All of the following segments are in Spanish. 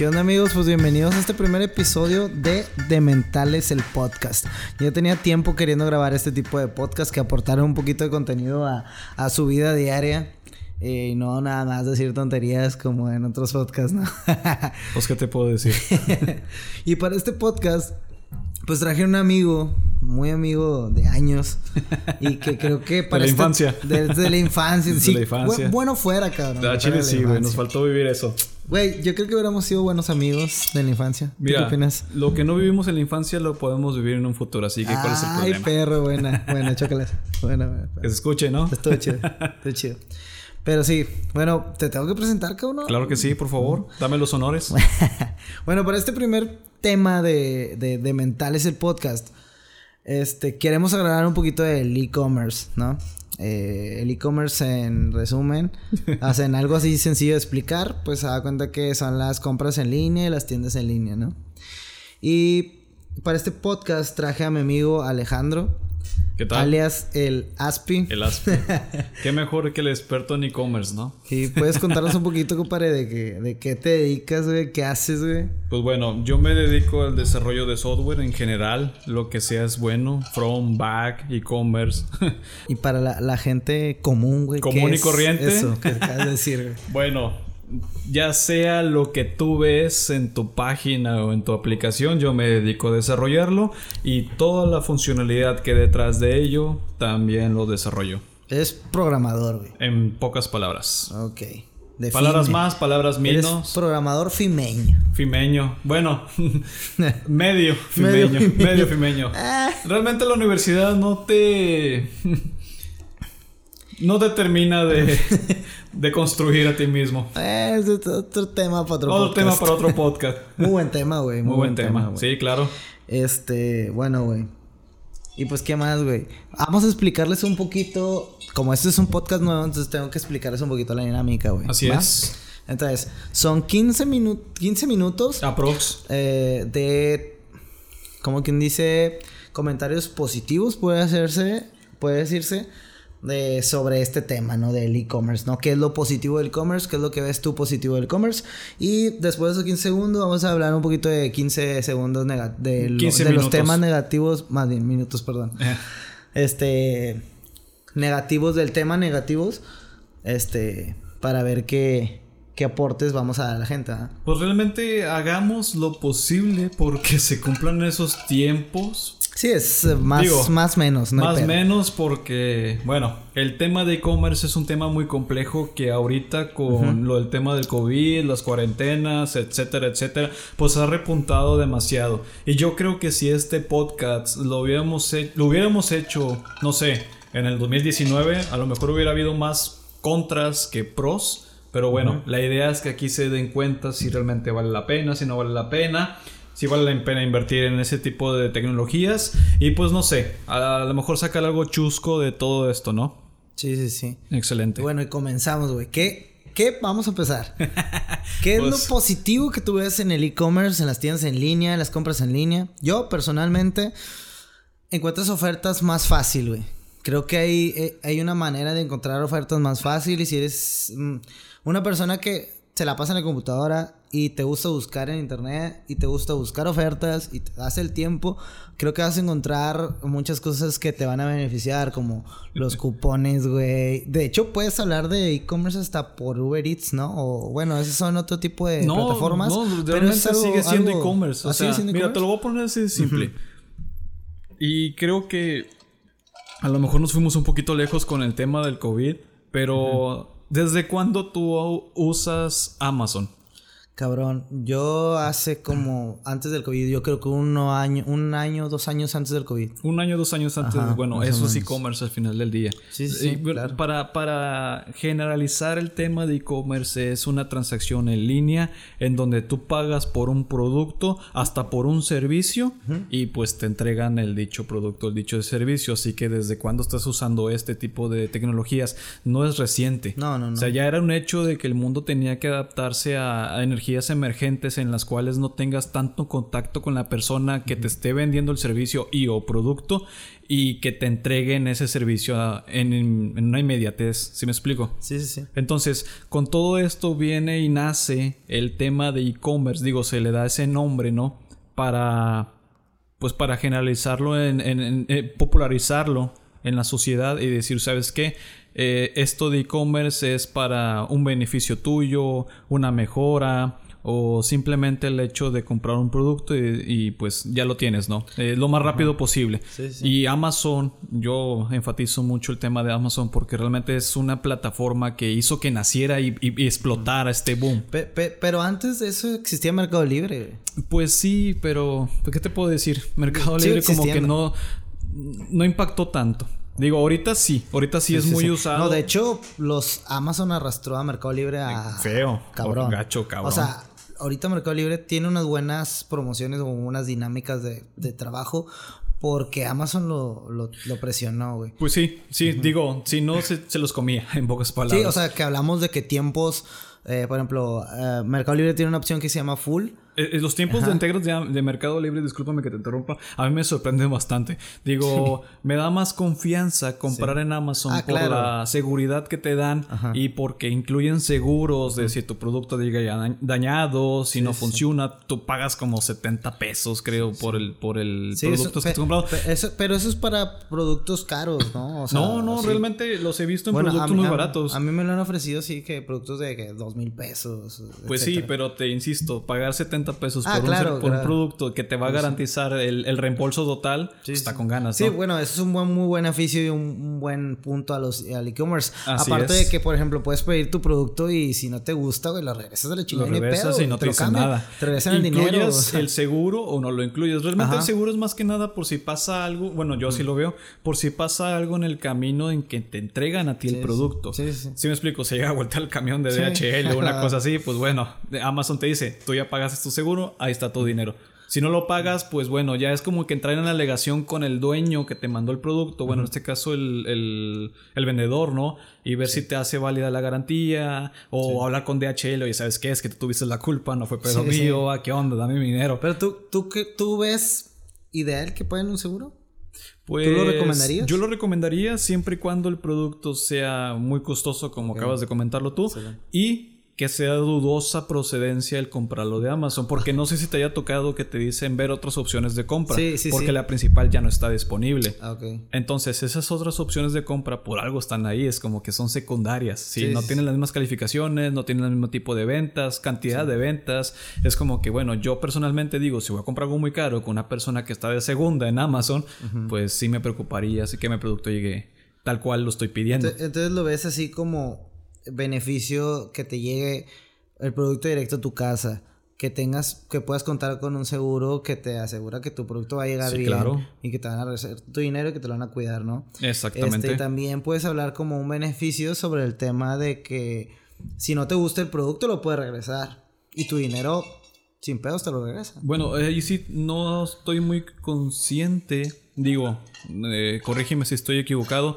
¿Qué onda amigos? Pues bienvenidos a este primer episodio de Dementales el podcast. Yo tenía tiempo queriendo grabar este tipo de podcast que aportaran un poquito de contenido a, a su vida diaria. Eh, y no nada más decir tonterías como en otros podcasts, ¿no? pues, ¿qué te puedo decir? y para este podcast, pues traje un amigo, muy amigo de años, y que creo que para. De la este infancia. Desde la infancia, sí. la infancia. bueno fuera, cabrón. De Chile sí, güey, nos faltó vivir eso. Güey, yo creo que hubiéramos sido buenos amigos de la infancia. Mira, ¿Qué opinas? Lo que no vivimos en la infancia lo podemos vivir en un futuro, así que ¿cuál es el problema? Ay, perro, buena, buena, chócalas. Buena, buena. Que se escuche, ¿no? Estuvo chido, estuvo chido. Pero sí, bueno, te tengo que presentar, cabrón. Claro que sí, por favor. Dame los honores. bueno, para este primer tema de, de, de Mentales el podcast, este, queremos agregar un poquito del e-commerce, ¿no? Eh, el e-commerce, en resumen, hacen algo así sencillo de explicar, pues se da cuenta que son las compras en línea y las tiendas en línea, ¿no? Y para este podcast traje a mi amigo Alejandro. ¿Qué tal? Alias el Aspi. El Aspi. qué mejor que el experto en e-commerce, ¿no? Y puedes contarnos un poquito, compadre, de, que, de qué te dedicas, güey, qué haces, güey. Pues bueno, yo me dedico al desarrollo de software en general, lo que sea es bueno, from, back, e-commerce. y para la, la, gente común, güey. Común y corriente. Eso, ¿qué acabas de decir, güey? bueno, ya sea lo que tú ves en tu página o en tu aplicación, yo me dedico a desarrollarlo y toda la funcionalidad que detrás de ello también lo desarrollo. Es programador, güey. En pocas palabras. Ok. Define. Palabras más, palabras menos. Programador fimeño. Fimeño. Bueno, medio fimeño. medio fimeño. Medio fimeño. Ah. Realmente la universidad no te no te termina de, de construir a ti mismo. Es otro tema para otro, otro podcast. tema para otro podcast. Muy buen tema, güey. Muy, Muy, buen, buen tema. tema sí, claro. Este, bueno, güey. Y pues, ¿qué más, güey? Vamos a explicarles un poquito. Como este es un podcast nuevo, entonces tengo que explicarles un poquito la dinámica, güey. Así ¿Va? es. Entonces, son 15, minu 15 minutos. Aprox. Eh, de. Como quien dice. Comentarios positivos puede hacerse. Puede decirse de, sobre este tema, ¿no? Del e-commerce, ¿no? ¿Qué es lo positivo del e-commerce? ¿Qué es lo que ves tú positivo del e-commerce? Y después de esos 15 segundos vamos a hablar un poquito de 15 segundos de, lo, 15 de los temas negativos, más bien minutos, perdón. Eh. Este, negativos del tema negativos, este, para ver qué, qué aportes vamos a dar a la gente. ¿eh? Pues realmente hagamos lo posible porque se cumplan esos tiempos. Sí, es más, Digo, más menos. No más menos porque, bueno, el tema de e-commerce es un tema muy complejo que ahorita con uh -huh. lo del tema del COVID, las cuarentenas, etcétera, etcétera, pues ha repuntado demasiado. Y yo creo que si este podcast lo hubiéramos, hecho, lo hubiéramos hecho, no sé, en el 2019, a lo mejor hubiera habido más contras que pros. Pero bueno, uh -huh. la idea es que aquí se den cuenta si realmente vale la pena, si no vale la pena si vale la pena invertir en ese tipo de tecnologías. Y pues no sé, a lo mejor sacar algo chusco de todo esto, ¿no? Sí, sí, sí. Excelente. Bueno, y comenzamos, güey. ¿Qué, ¿Qué? Vamos a empezar. ¿Qué pues... es lo positivo que tú ves en el e-commerce, en las tiendas en línea, en las compras en línea? Yo, personalmente, encuentras ofertas más fácil, güey. Creo que hay, eh, hay una manera de encontrar ofertas más fácil y si eres mm, una persona que se la pasa en la computadora y te gusta buscar en internet y te gusta buscar ofertas y te das el tiempo, creo que vas a encontrar muchas cosas que te van a beneficiar, como los cupones, güey. De hecho, puedes hablar de e-commerce hasta por Uber Eats, ¿no? O bueno, esos son otro tipo de no, plataformas. No, realmente es algo, sigue siendo e-commerce. O sea, mira, e te lo voy a poner así de simple. Uh -huh. Y creo que a lo mejor nos fuimos un poquito lejos con el tema del COVID, pero uh -huh. ¿desde cuándo tú usas Amazon? Cabrón, yo hace como antes del COVID, yo creo que uno año, un año, dos años antes del COVID. Un año, dos años antes, Ajá, bueno, eso es e-commerce al final del día. Sí, sí, y, claro. Para, para generalizar el tema de e-commerce es una transacción en línea en donde tú pagas por un producto, hasta por un servicio, uh -huh. y pues te entregan el dicho producto, el dicho servicio. Así que desde cuando estás usando este tipo de tecnologías, no es reciente. No, no, no. O sea, ya era un hecho de que el mundo tenía que adaptarse a, a energías tecnologías emergentes en las cuales no tengas tanto contacto con la persona que te esté vendiendo el servicio y o producto y que te entreguen ese servicio en, una inmediatez. ¿Sí me explico? Sí, sí, sí. Entonces, con todo esto viene y nace el tema de e-commerce. Digo, se le da ese nombre, ¿no? Para, pues para generalizarlo, en, eh, popularizarlo en la sociedad y decir, ¿sabes qué? Eh, esto de e-commerce es para un beneficio tuyo, una mejora o simplemente el hecho de comprar un producto y, pues ya lo tienes, ¿no? Eh, lo más rápido posible. Y Amazon, yo enfatizo mucho el tema de Amazon porque realmente es una plataforma que hizo que naciera y, explotara este boom. pero antes de eso existía Mercado Libre. Pues sí, pero ¿qué te puedo decir? Mercado Libre como que no, no impactó tanto. Digo, ahorita sí, ahorita sí, es muy usado. No, de hecho, los Amazon arrastró a Mercado Libre a. Feo. Cabrón. Gacho, cabrón. O sea, ahorita Mercado Libre tiene unas buenas promociones o unas dinámicas de, trabajo porque Amazon lo, lo, presionó, güey. Pues sí, sí, digo, si no se, se, los comía, en pocas palabras. Sí, o sea, que hablamos de que tiempos, eh, por ejemplo, eh, Mercado Libre tiene una opción que se llama Full eh, eh, los tiempos de integros de, Mercado Libre, discúlpame que te interrumpa, a mí me sorprenden bastante. Digo, me da más confianza comprar en Amazon ah, por la seguridad que te dan y porque incluyen seguros de si tu producto llega ya dañado, si no funciona, tú pagas como 70 pesos, creo, por el, por el producto que has comprado. pero eso es para productos caros, ¿no? no, no, realmente los he visto en productos muy baratos. A mí me lo han ofrecido, sí, que productos de dos mil pesos. Pues sí, pero te insisto, pagar 70 pesos ah, por, un, producto que te va a garantizar el, reembolso total, está con ganas. Sí, bueno, eso es un buen, muy buen beneficio y un, buen punto a los, al e-commerce. Aparte de que, por ejemplo, puedes pedir tu producto y si no te gusta, güey, lo regresas a la chingada. Lo regresas y no te, dice nada. Te regresan el dinero. el seguro o no lo incluyes? Realmente el seguro es más que nada por si pasa algo, bueno, yo así lo veo, por si pasa algo en el camino en que te entregan a ti el producto. Sí, sí. Si me explico, se llega a vuelta el camión de DHL o una cosa así, pues bueno, Amazon te dice, tú ya pagaste tu seguro, ahí está tu dinero. Si no lo pagas, pues bueno, ya es como que entrar en alegación con el dueño que te mandó el producto, bueno, en este caso el, vendedor, ¿no? Y ver si te hace válida la garantía o hablar con DHL, y ¿sabes qué? Es que tú tuviste la culpa, no fue pedo mío, ¿a qué onda? Dame mi dinero. Pero tú, tú, ¿tú ves ideal que paguen un seguro? Pues, ¿Tú lo recomendarías? Yo lo recomendaría siempre y cuando el producto sea muy costoso, como acabas de comentarlo tú, y que sea dudosa procedencia el comprarlo de Amazon. Porque no sé si te haya tocado que te dicen ver otras opciones de compra. Sí, sí, porque la principal ya no está disponible. Ah, Entonces, esas otras opciones de compra por algo están ahí. Es como que son secundarias. ¿sí? no tienen las mismas calificaciones, no tienen el mismo tipo de ventas, cantidad de ventas. Es como que, bueno, yo personalmente digo, si voy a comprar algo muy caro con una persona que está de segunda en Amazon, pues sí me preocuparía así que mi producto llegue tal cual lo estoy pidiendo. Entonces lo ves así como beneficio que te llegue el producto directo a tu casa. Que tengas, que puedas contar con un seguro que te asegura que tu producto va a llegar bien. Y que te van a regresar tu dinero y que te lo van a cuidar, ¿no? Exactamente. Este, también puedes hablar como un beneficio sobre el tema de que si no te gusta el producto lo puedes regresar. Y tu dinero sin pedos te lo regresa. Bueno, ahí eh, sí no estoy muy consciente. Digo, eh, corrígeme si estoy equivocado.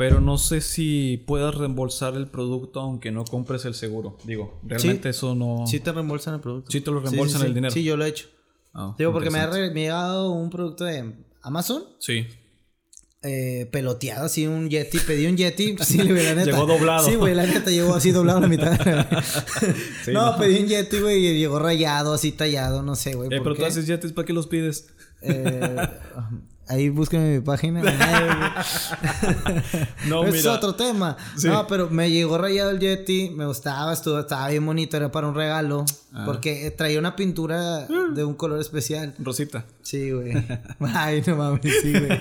Pero no sé si puedas reembolsar el producto aunque no compres el seguro. Digo, realmente eso no. Sí te reembolsan el producto. Sí te lo reembolsan el dinero. Sí, yo lo he hecho. Ah, Digo, porque me ha, llegado un producto de Amazon. Sí. Eh, peloteado, así un Yeti, pedí un Yeti, sí, güey, la neta. llegó doblado. Sí, güey, la neta llegó así doblado a la mitad. no, pedí un Yeti, güey, y llegó rayado, así tallado, no sé, güey. Eh, pero tú haces Yetis, ¿para qué los pides? Eh, Ahí búsquenme mi página. no, es otro tema. No, pero me llegó rayado el Yeti. Me gustaba, estuvo, estaba bien bonito. Era para un regalo. Ah. Porque traía una pintura de un color especial. Rosita. Sí, güey. Ay, no mames, sí, güey.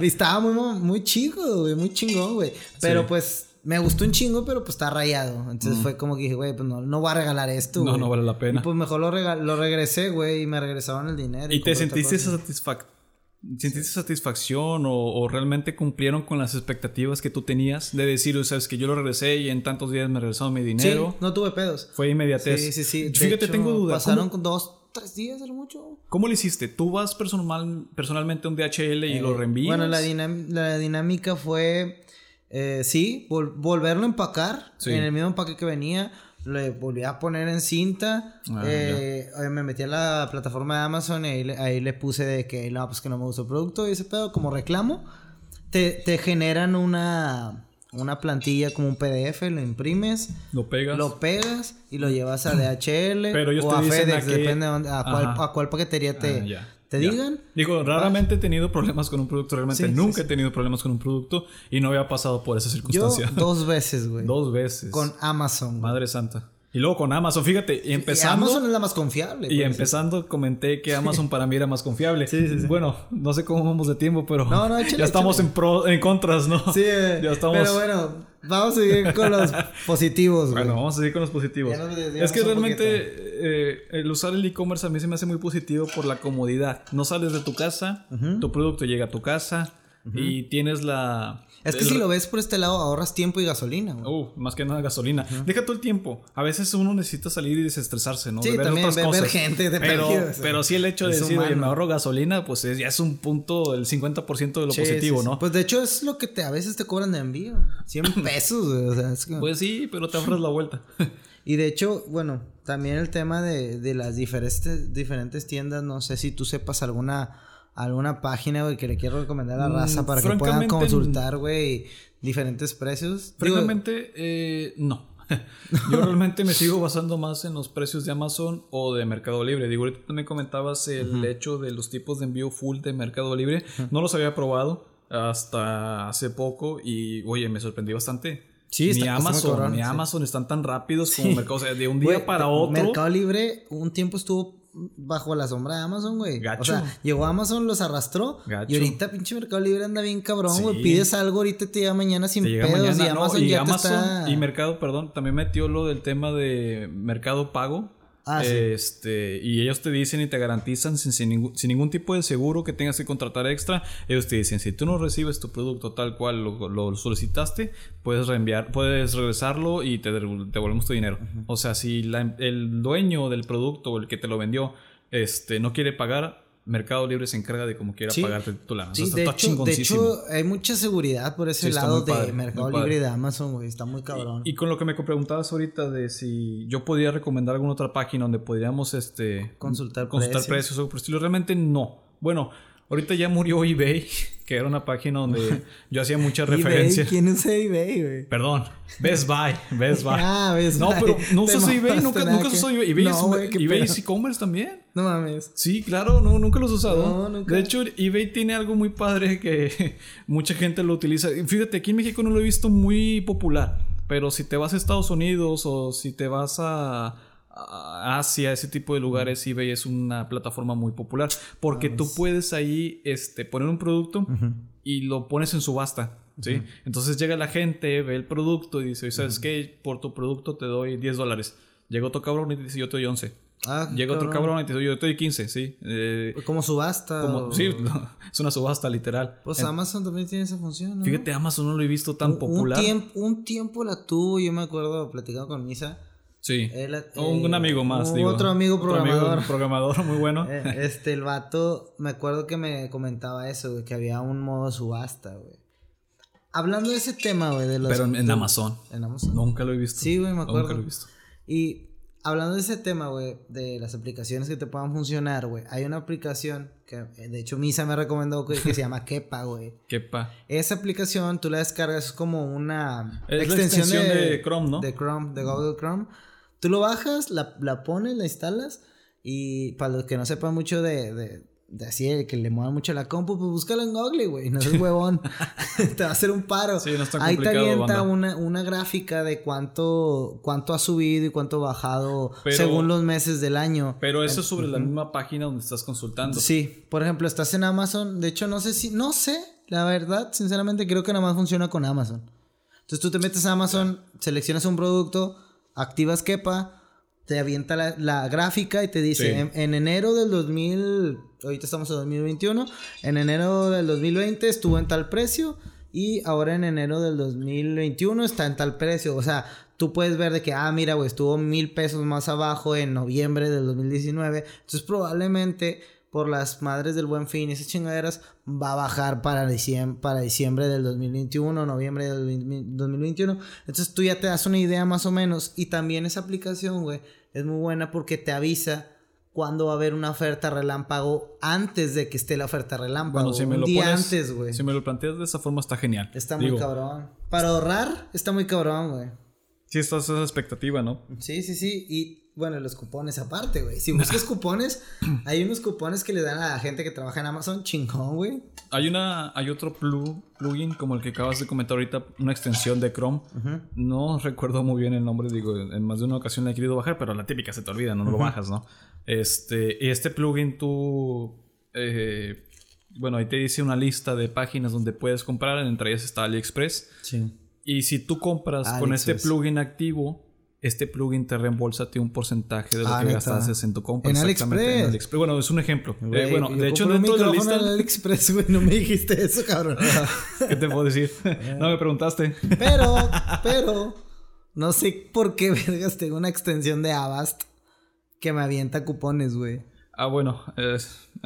estaba muy, muy chico, güey. Muy chingón, güey. Pero pues me gustó un chingo, pero pues está rayado. Entonces fue como que dije, güey, pues no, no voy a regalar esto. No, no vale la pena. Y pues mejor lo, lo regresé, güey, y me regresaban el dinero. ¿Y, te sentiste satisfactorio? ¿Sentiste satisfacción o, realmente cumplieron con las expectativas que tú tenías de decir, sabes que yo lo regresé y en tantos días me regresaron mi dinero? Sí, no tuve pedos. Fue inmediatez. Sí, sí, sí. Fíjate, tengo dudas. Pasaron con dos, tres días a lo mucho. ¿Cómo lo hiciste? ¿Tú vas personal, personalmente a un DHL y lo eh, reenvías? Bueno, la, la dinámica fue, eh, sí, volverlo a empacar en el mismo empaque que venía le volví a poner en cinta. Ah, eh, me metí a la plataforma de Amazon y ahí, le- ahí le puse de que no, pues que no me gustó el producto y ese pedo como reclamo. Te, te generan una, una plantilla como un PDF, lo imprimes, Lo pegas. lo pegas y lo llevas a DHL Pero ellos o te a dicen FedEx, a qué- depende de dónde- a, cuál, a cuál paquetería te, Ah, te digan. Digo, raramente he tenido problemas con un producto. Realmente Sí, nunca sí. he tenido problemas con un producto y no había pasado por esa Yo circunstancia. dos veces, güey. Dos veces. Con Amazon. güey. Madre santa. Y luego con Amazon, fíjate, y Y empezando. Amazon es la más confiable. Y empezando comenté que Amazon para mí era más confiable. Sí, sí, sí. Bueno, no sé cómo vamos de tiempo, pero No, no, échale, ya estamos échale. en pro, en contras, ¿no? Sí, eh, ya estamos. pero bueno, vamos a seguir con los positivos, güey. Bueno, vamos a seguir con los positivos. Nos Es que realmente eh, el usar el e-commerce a mí se me hace muy positivo por la comodidad. No sales de tu casa, tu producto llega a tu casa y tienes la... es que el- si lo ves por este lado, ahorras tiempo y gasolina, güey. Uh, más que nada gasolina. Deja todo el tiempo. A veces uno necesita salir y desestresarse, ¿no? Sí, De ver también otras ver- ver cosas. gente de pero, pero sí el hecho de decir, oye, me ahorro gasolina, pues es- ya es un punto, el 50% de lo Sí, positivo, sí, sí. ¿no? Pues de hecho es lo que te, a veces te cobran de envío. 100 pesos, güey. O sea, es que- Pues sí, pero te ahorras la vuelta. Y de hecho, bueno, también el tema de, de las diferentes, diferentes tiendas, no sé si tú sepas alguna alguna página, güey, que le quiero recomendar a la raza Mm, para que puedan consultar, güey, diferentes precios. Digo, Francamente, eh, no. Yo realmente me sigo basando más en los precios de Amazon o de Mercado Libre. Digo, ahorita me comentabas el hecho de los tipos de envío full de Mercado Libre. No los había probado hasta hace poco y, oye, me sorprendí bastante. Sí, ni está- está Amazon, cabrón, ni sí. Amazon están tan rápidos como Mercado. O sea, de un día güey, para otro. Mercado Libre un tiempo estuvo bajo la sombra de Amazon, güey. Gacho. O sea, llegó Amazon, los arrastró. Gacho. Y ahorita pinche Mercado Libre anda bien cabrón, güey. Sí. Pides algo ahorita te llega mañana sin llega pedos. mañana, y no, Amazon y ya Amazon te está... y Mercado, perdón, también metió lo del tema de Mercado Pago. Ah, sí. Este, y ellos te dicen y te garantizan sin, sin ningún, sin ningún tipo de seguro que tengas que contratar extra. Ellos te dicen, si tú no recibes tu producto tal cual lo, lo solicitaste, puedes reenviar, puedes regresarlo y te devolvemos tu dinero. O sea, si la- el dueño del producto o el que te lo vendió este, no quiere pagar, Mercado Libre se encarga de como quiera Sí. pagarte. O Sí, sea, está, de, hecho, de chingoncísimo. hecho, hay mucha seguridad por ese Sí, lado de padre, Mercado. Libre y de Amazon, güey. Está muy cabrón. Y con lo que me preguntabas ahorita de si yo podía recomendar alguna otra página donde podríamos este, Consultar consultar precios. precios o por estilo, realmente no. Bueno, ahorita ya murió eBay, que era una página donde yo hacía mucha referencia. eBay, ¿Quién usa eBay, güey? Perdón, Best Buy, Best Buy. Ah, Best no, Buy. pero no usas eBay, nunca, nunca usas eBay. eBay, No, es, es e-commerce también. No mames. Sí, claro, no, nunca los he usado. No, nunca. De hecho, eBay tiene algo muy padre que mucha gente lo utiliza. Fíjate, aquí en México no lo he visto muy popular. Pero si te vas a Estados Unidos o si te vas a Asia, ese tipo de lugares, eBay es una plataforma muy popular. Porque tú puedes ahí este, poner un producto y lo pones en subasta. ¿sí? Entonces llega la gente, ve el producto y dice, ¿sabes qué? Por tu producto te doy 10 dólares. Llega otro cabrón y te dice, yo te doy 11. Ah, Llega otro cabrón y te dice, yo te doy 15, sí. Eh, Como subasta. como, o- sí, es una subasta literal. Pues Amazon también tiene esa función, ¿no? Fíjate, Amazon no lo he visto tan Un- popular. Un tiempo, un tiempo la tuvo, yo me acuerdo platicando con Misa. Sí. Él, eh, un amigo más, un digo. Otro amigo programador. programador muy bueno. Eh, este, el vato, me acuerdo que me comentaba eso, güey, que había un modo subasta, güey. Hablando de ese tema, güey, de los... Pero en, en Amazon. En Amazon. Nunca lo he visto. Sí, güey, me acuerdo. Nunca lo he visto. Y hablando de ese tema, güey, de las aplicaciones que te puedan funcionar, güey, hay una aplicación que, eh, de hecho, Misa me recomendó que, que se llama Kepa, güey. Qué pa. Esa aplicación tú la descargas es como una Es la extensión de Chrome, ¿no? De Chrome, de Google Chrome. Tú lo bajas, la, la pones, la instalas y para los que no sepan mucho de, de, de así, de que le muevan mucho la compu, pues búscalo en Google, güey, no seas huevón. te va a hacer un paro. Sí, no es tan Ahí te avienta una, una gráfica de cuánto, cuánto ha subido y cuánto ha bajado Pero- según los meses del año. Pero eso es sobre la misma página donde estás consultando. Sí, por ejemplo, estás en Amazon. De hecho, no sé si, no sé, la verdad, sinceramente creo que nada más funciona con Amazon. Entonces tú te metes a Amazon, seleccionas un producto, activas Kepa, te avienta la, la gráfica y te dice, Sí. en, en enero del 2000, ahorita estamos en 2021, en enero del 2020 estuvo en tal precio y ahora en enero del 2021 está en tal precio. O sea, tú puedes ver de que, ah, mira, güey, estuvo mil pesos más abajo en noviembre del 2019. Entonces probablemente por las madres del buen fin esas chingaderas va a bajar para diciembre, para diciembre del 2021, noviembre del 2021. Entonces tú ya te das una idea más o menos. Y también esa aplicación, güey, es muy buena porque te avisa cuándo va a haber una oferta relámpago antes de que esté la oferta relámpago. Bueno, si me un lo día antes, güey. Si me lo planteas de esa forma está genial. Está muy cabrón. Para ahorrar está muy cabrón, güey. Sí, estás esa expectativa, ¿no? Sí, sí, sí. Y bueno, los cupones aparte, güey. Si buscas cupones, hay unos cupones que le dan a la gente que trabaja en Amazon chingón, güey. Hay una, hay otro plugin como el que acabas de comentar ahorita, una extensión de Chrome. No recuerdo muy bien el nombre, digo, en más de una ocasión la he querido bajar, pero la típica se te olvida, no, lo bajas, ¿no? Este, este plugin tú, eh, bueno, ahí te dice una lista de páginas donde puedes comprar, entre ellas está AliExpress. Sí. Y si tú compras con este plugin activo, este plugin te reembolsa un porcentaje de lo ah, que gastaste en tu compra. En AliExpress. Bueno, es un ejemplo. Eh, bueno, de hecho, dentro de la lista. En AliExpress, güey, no me dijiste eso, cabrón. ¿Qué te puedo decir? no me preguntaste. Pero, pero, no sé por qué vergas tengo una extensión de Avast que me avienta cupones, güey. Ah, bueno,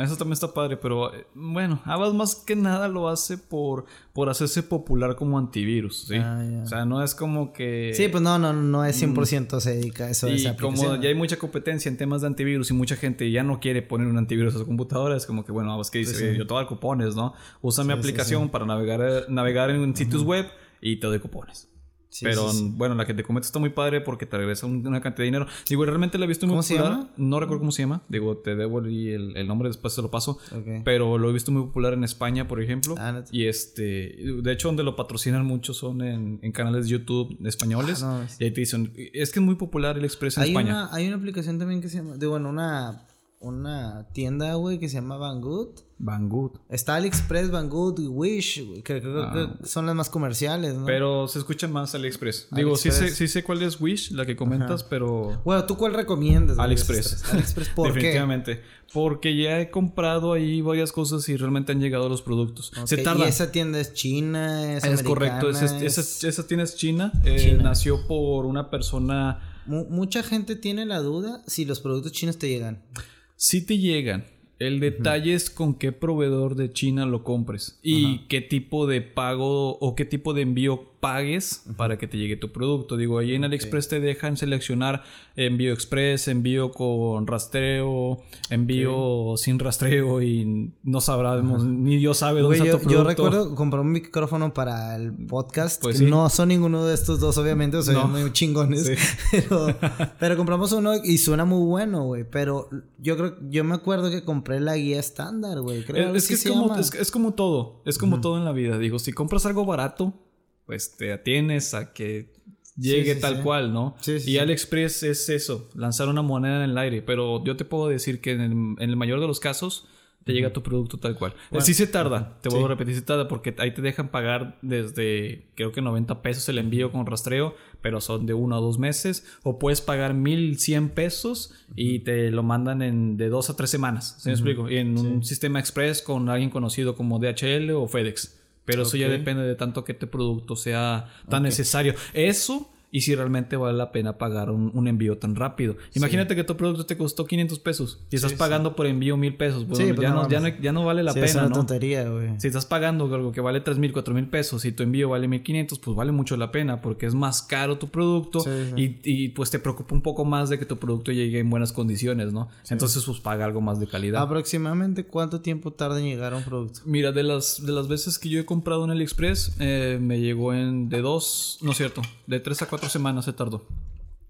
eso también está padre, pero eh, bueno, Avast más que nada lo hace por, por hacerse popular como antivirus, ¿sí? Ah, o sea, no es como que... Sí, pues no, no, no es 100% mm. se dedica a eso. Y como ya hay mucha competencia en temas de antivirus y mucha gente ya no quiere poner un antivirus a su computadora, es como que, bueno, Avast que dice, yo te voy a dar cupones, ¿no? Usa mi aplicación para navegar, navegar en sitios web y te doy cupones pero bueno, la que te comento está muy padre porque te regresa una cantidad de dinero. Digo, realmente la he visto muy popular. No recuerdo cómo se llama. Digo, te debo el, el nombre, después se lo paso. Pero lo he visto muy popular en España, por ejemplo. Ah, y este, de hecho, donde lo patrocinan mucho son en, en canales de YouTube españoles. Ah, y ahí te dicen, es que es muy popular el Express en España. hay una aplicación también que se llama, de bueno, una una tienda, güey, que se llama Banggood. Banggood. Está AliExpress, Banggood y Wish, que que ah. son las más comerciales, ¿no? Pero se escucha más AliExpress. Digo, Sí, sé, sí sé cuál es Wish, la que comentas, pero... Bueno, ¿tú cuál recomiendas? AliExpress. AliExpress, ¿por Definitivamente. Porque ya he comprado ahí varias cosas y realmente han llegado los productos. Se tarda. ¿Y esa tienda es china? Es, es correcto. Esa, esa, tienda es china. Eh, china. nació por una persona... mucha gente tiene la duda si los productos chinos te llegan. Si te llegan. El detalle es con qué proveedor de China lo compres y qué tipo de pago o qué tipo de envío pagues para que te llegue tu producto. Digo, ahí en AliExpress te dejan seleccionar envío express, envío con rastreo, envío sin rastreo y no sabremos, ni Dios sabe dónde está yo, tu producto. Yo recuerdo comprar un micrófono para el podcast. Pues No son ninguno de estos dos, obviamente, o sea, son muy chingones. Pero, compramos uno y suena muy bueno, güey. Pero yo creo, yo me acuerdo que compré la guía estándar, güey. es, que es como, es, como todo, es como todo en la vida. Digo, si compras algo barato, pues te atienes a que llegue tal cual, ¿no? y AliExpress es eso, lanzar una moneda en el aire, pero yo te puedo decir que en el, mayor de los casos te llega tu producto tal cual. sí se tarda, te vuelvo a repetir, sí tarda porque ahí te dejan pagar desde creo que 90 pesos el envío con rastreo, pero son de uno a dos meses, o puedes pagar 1100 pesos y te lo mandan en de dos a tres semanas, ¿se me explico? Y en un sistema express con alguien conocido como DHL o FedEx. Pero eso ya depende de tanto que este producto sea tan necesario. Eso y si realmente vale la pena pagar un, envío tan rápido. Imagínate que tu producto te costó 500 pesos y estás pagando por envío 1000 pesos. Bueno, pues ya, no, ya, no, vale la pena. Es una tontería, güey. Si estás pagando algo que vale 3000, 4000 pesos y tu envío vale 1500, pues vale mucho la pena porque es más caro tu producto y, y, pues te preocupa un poco más de que tu producto llegue en buenas condiciones, ¿no? Entonces, pues paga algo más de calidad. ¿Aproximadamente cuánto tiempo tarda en llegar a un producto? Mira, de las, de las veces que yo he comprado en AliExpress, eh, me llegó en de dos, no es cierto, de tres a cuatro semanas se tardó.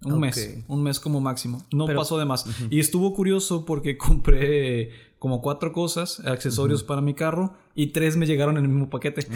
Un mes, un mes como máximo. No pasó de más. Y estuvo curioso porque compré como cuatro cosas, accesorios para mi carro y tres me llegaron en el mismo paquete.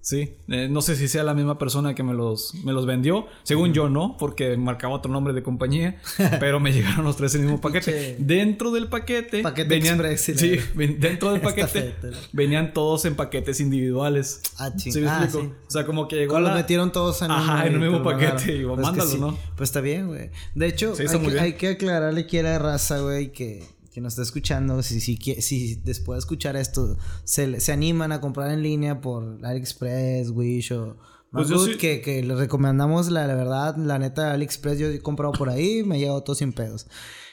sí, eh, no sé si sea la misma persona que me los, me los vendió. Según yo no, porque marcaba otro nombre de compañía, pero me llegaron los tres en el mismo paquete. dentro del paquete, venían, sí, dentro del paquete venían todos en paquetes individuales. Ah, ¿Sí me ah, O sea, como que llegó Los metieron todos en, Ajá, en el mismo paquete y pues mándalo, ¿no? Pues está bien, güey. De hecho, hay, que, hay que aclararle que era raza, güey, que que nos está escuchando, si, si, si después de escuchar esto se, se animan a comprar en línea por AliExpress, Wish o pues que, que les recomendamos la, la, verdad, la neta AliExpress yo he comprado por ahí, me ha llegado todo sin pedos.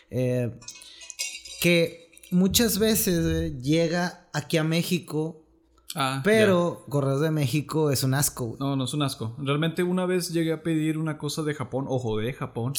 Eh, que muchas veces güey, llega aquí a México, Ah, pero Correos de México es un asco. güey. No, no es un asco. Realmente una vez llegué a pedir una cosa de Japón, ojo, de Japón.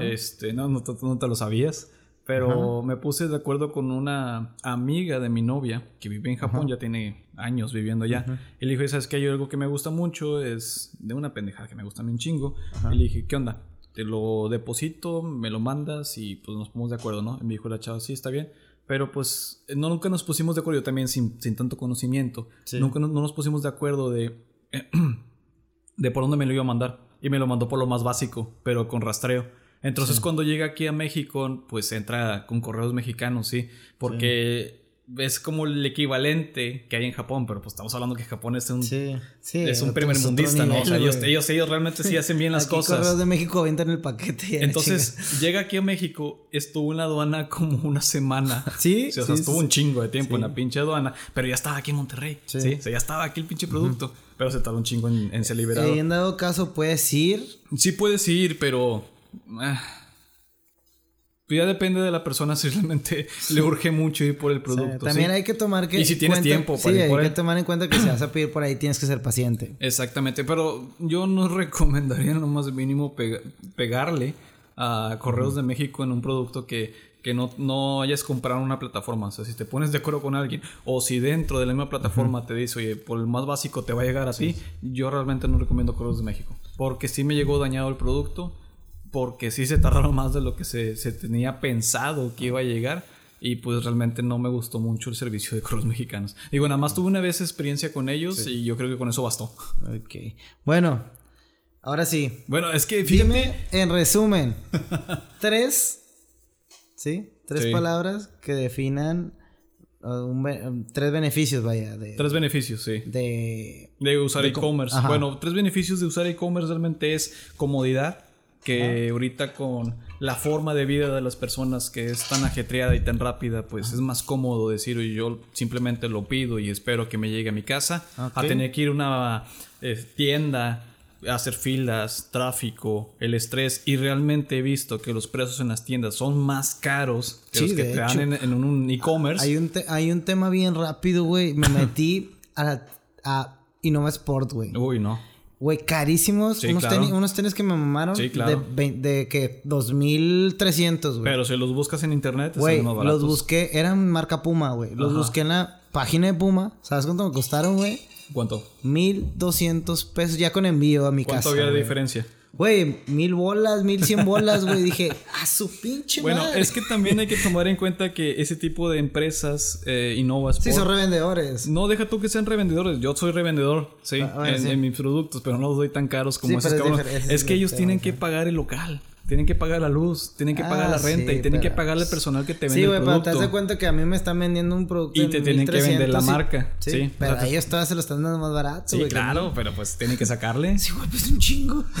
Este, no, no, no te lo sabías. Pero me puse de acuerdo con una amiga de mi novia que vive en Japón, ya tiene años viviendo allá. Y le dije, ¿sabes qué? Hay algo que me gusta mucho, es de una pendejada que me gusta a mí un chingo. Y le dije, ¿qué onda? Te lo deposito, me lo mandas y pues nos ponemos de acuerdo, ¿no? Y me dijo la chava, sí, está bien. Pero pues no, nunca nos pusimos de acuerdo, yo también sin, sin tanto conocimiento. Sí. Nunca no, no nos pusimos de acuerdo de de por dónde me lo iba a mandar. Y me lo mandó por lo más básico, pero con rastreo. Entonces cuando llega aquí a México, pues entra con correos mexicanos, sí. Porque es como el equivalente que hay en Japón, pero pues estamos hablando que Japón es un, Sí, sí. es un primer mundista, ¿no? O sea, nivel, ellos, ellos, ellos realmente sí hacen bien las Aquí Correos cosas. de México avientan el paquete. Entonces llega aquí a México, estuvo en la aduana como una semana. Sí, O sea, sí, estuvo sí, un chingo de tiempo en Sí. la pinche aduana, pero ya estaba aquí en Monterrey. Sí. Sí. O sea, ya estaba aquí el pinche producto, pero se tardó un chingo en, en ser liberado. Eh, en dado caso, puedes ir. Sí puedes ir, pero... ah, pues ya depende de la persona si realmente le urge mucho ir por el o sea, producto. también ¿sí? hay que tomar que. Y si tienes tiempo para sí, ir hay por que él. tomar en cuenta que si vas a pedir por ahí tienes que ser paciente. Exactamente, pero yo no recomendaría lo más mínimo pega- pegarle a Correos de México en un producto que, que no, no hayas comprado en una plataforma. O sea, si te pones de acuerdo con alguien o si dentro de la misma plataforma te dice, oye, por el más básico te va a llegar a ti, yo realmente no recomiendo Correos de México. Porque sí me llegó dañado el producto, porque sí se tardaron más de lo que se, se tenía pensado que iba a llegar. Y pues realmente no me gustó mucho el servicio de correos mexicanos. Digo, nada más tuve una vez experiencia con ellos y yo creo que con eso bastó. Ok. Bueno, ahora sí. Bueno, es que fíjate. Dime, en resumen, tres. ¿Sí? Tres Sí. palabras que definan. uh, un um, tres beneficios, vaya. De, Tres beneficios, sí. de De usar e-commerce. Bueno, tres beneficios de usar e-commerce realmente es comodidad, que ahorita con la forma de vida de las personas que es tan ajetreada y tan rápida, pues es más cómodo decir, "Oye, yo simplemente lo pido y espero que me llegue a mi casa, a tener que ir a una eh, tienda, hacer filas, tráfico, el estrés. Y realmente he visto que los precios en las tiendas son más caros que Sí, los que te dan en, en un e-commerce. Hay un, hay un tema bien rápido, güey. Me metí a, la- a Innova Sport, güey. Uy, no. Güey, carísimos. Sí, unos, claro. tenis, unos tenis que me mamaron. Sí, claro. De, de que 2300, güey. Pero si los buscas en internet, te Güey, los busqué. Eran marca Puma, güey. Los Ajá. busqué en la página de Puma. ¿Sabes cuánto me costaron, güey? ¿Cuánto? 1200 pesos ya con envío a mi ¿Cuánto casa. había de diferencia? Güey, mil bolas, mil cien bolas, güey. Dije, a su pinche Bueno, madre. es que también hay que tomar en cuenta que ese tipo de empresas, eh, Innova Sí, son revendedores. no deja tú que sean revendedores. Yo soy revendedor, sí, Ah, bueno, en, sí. en mis productos, pero no los doy tan caros como Sí, esos cabrones. Es, que el ellos tienen que pagar el local, tienen que pagar la luz, tienen que Ah, pagar la renta sí, y tienen que pagarle al personal que te vende Sí, el güey, pero te das cuenta que a mí me están vendiendo un producto. Y te tienen que vender la 1300 y- marca, Sí, sí. pero O sea, a ellos todavía se lo están dando más barato, Sí, claro, pero pues tienen que sacarle. Sí, güey, pues un chingo.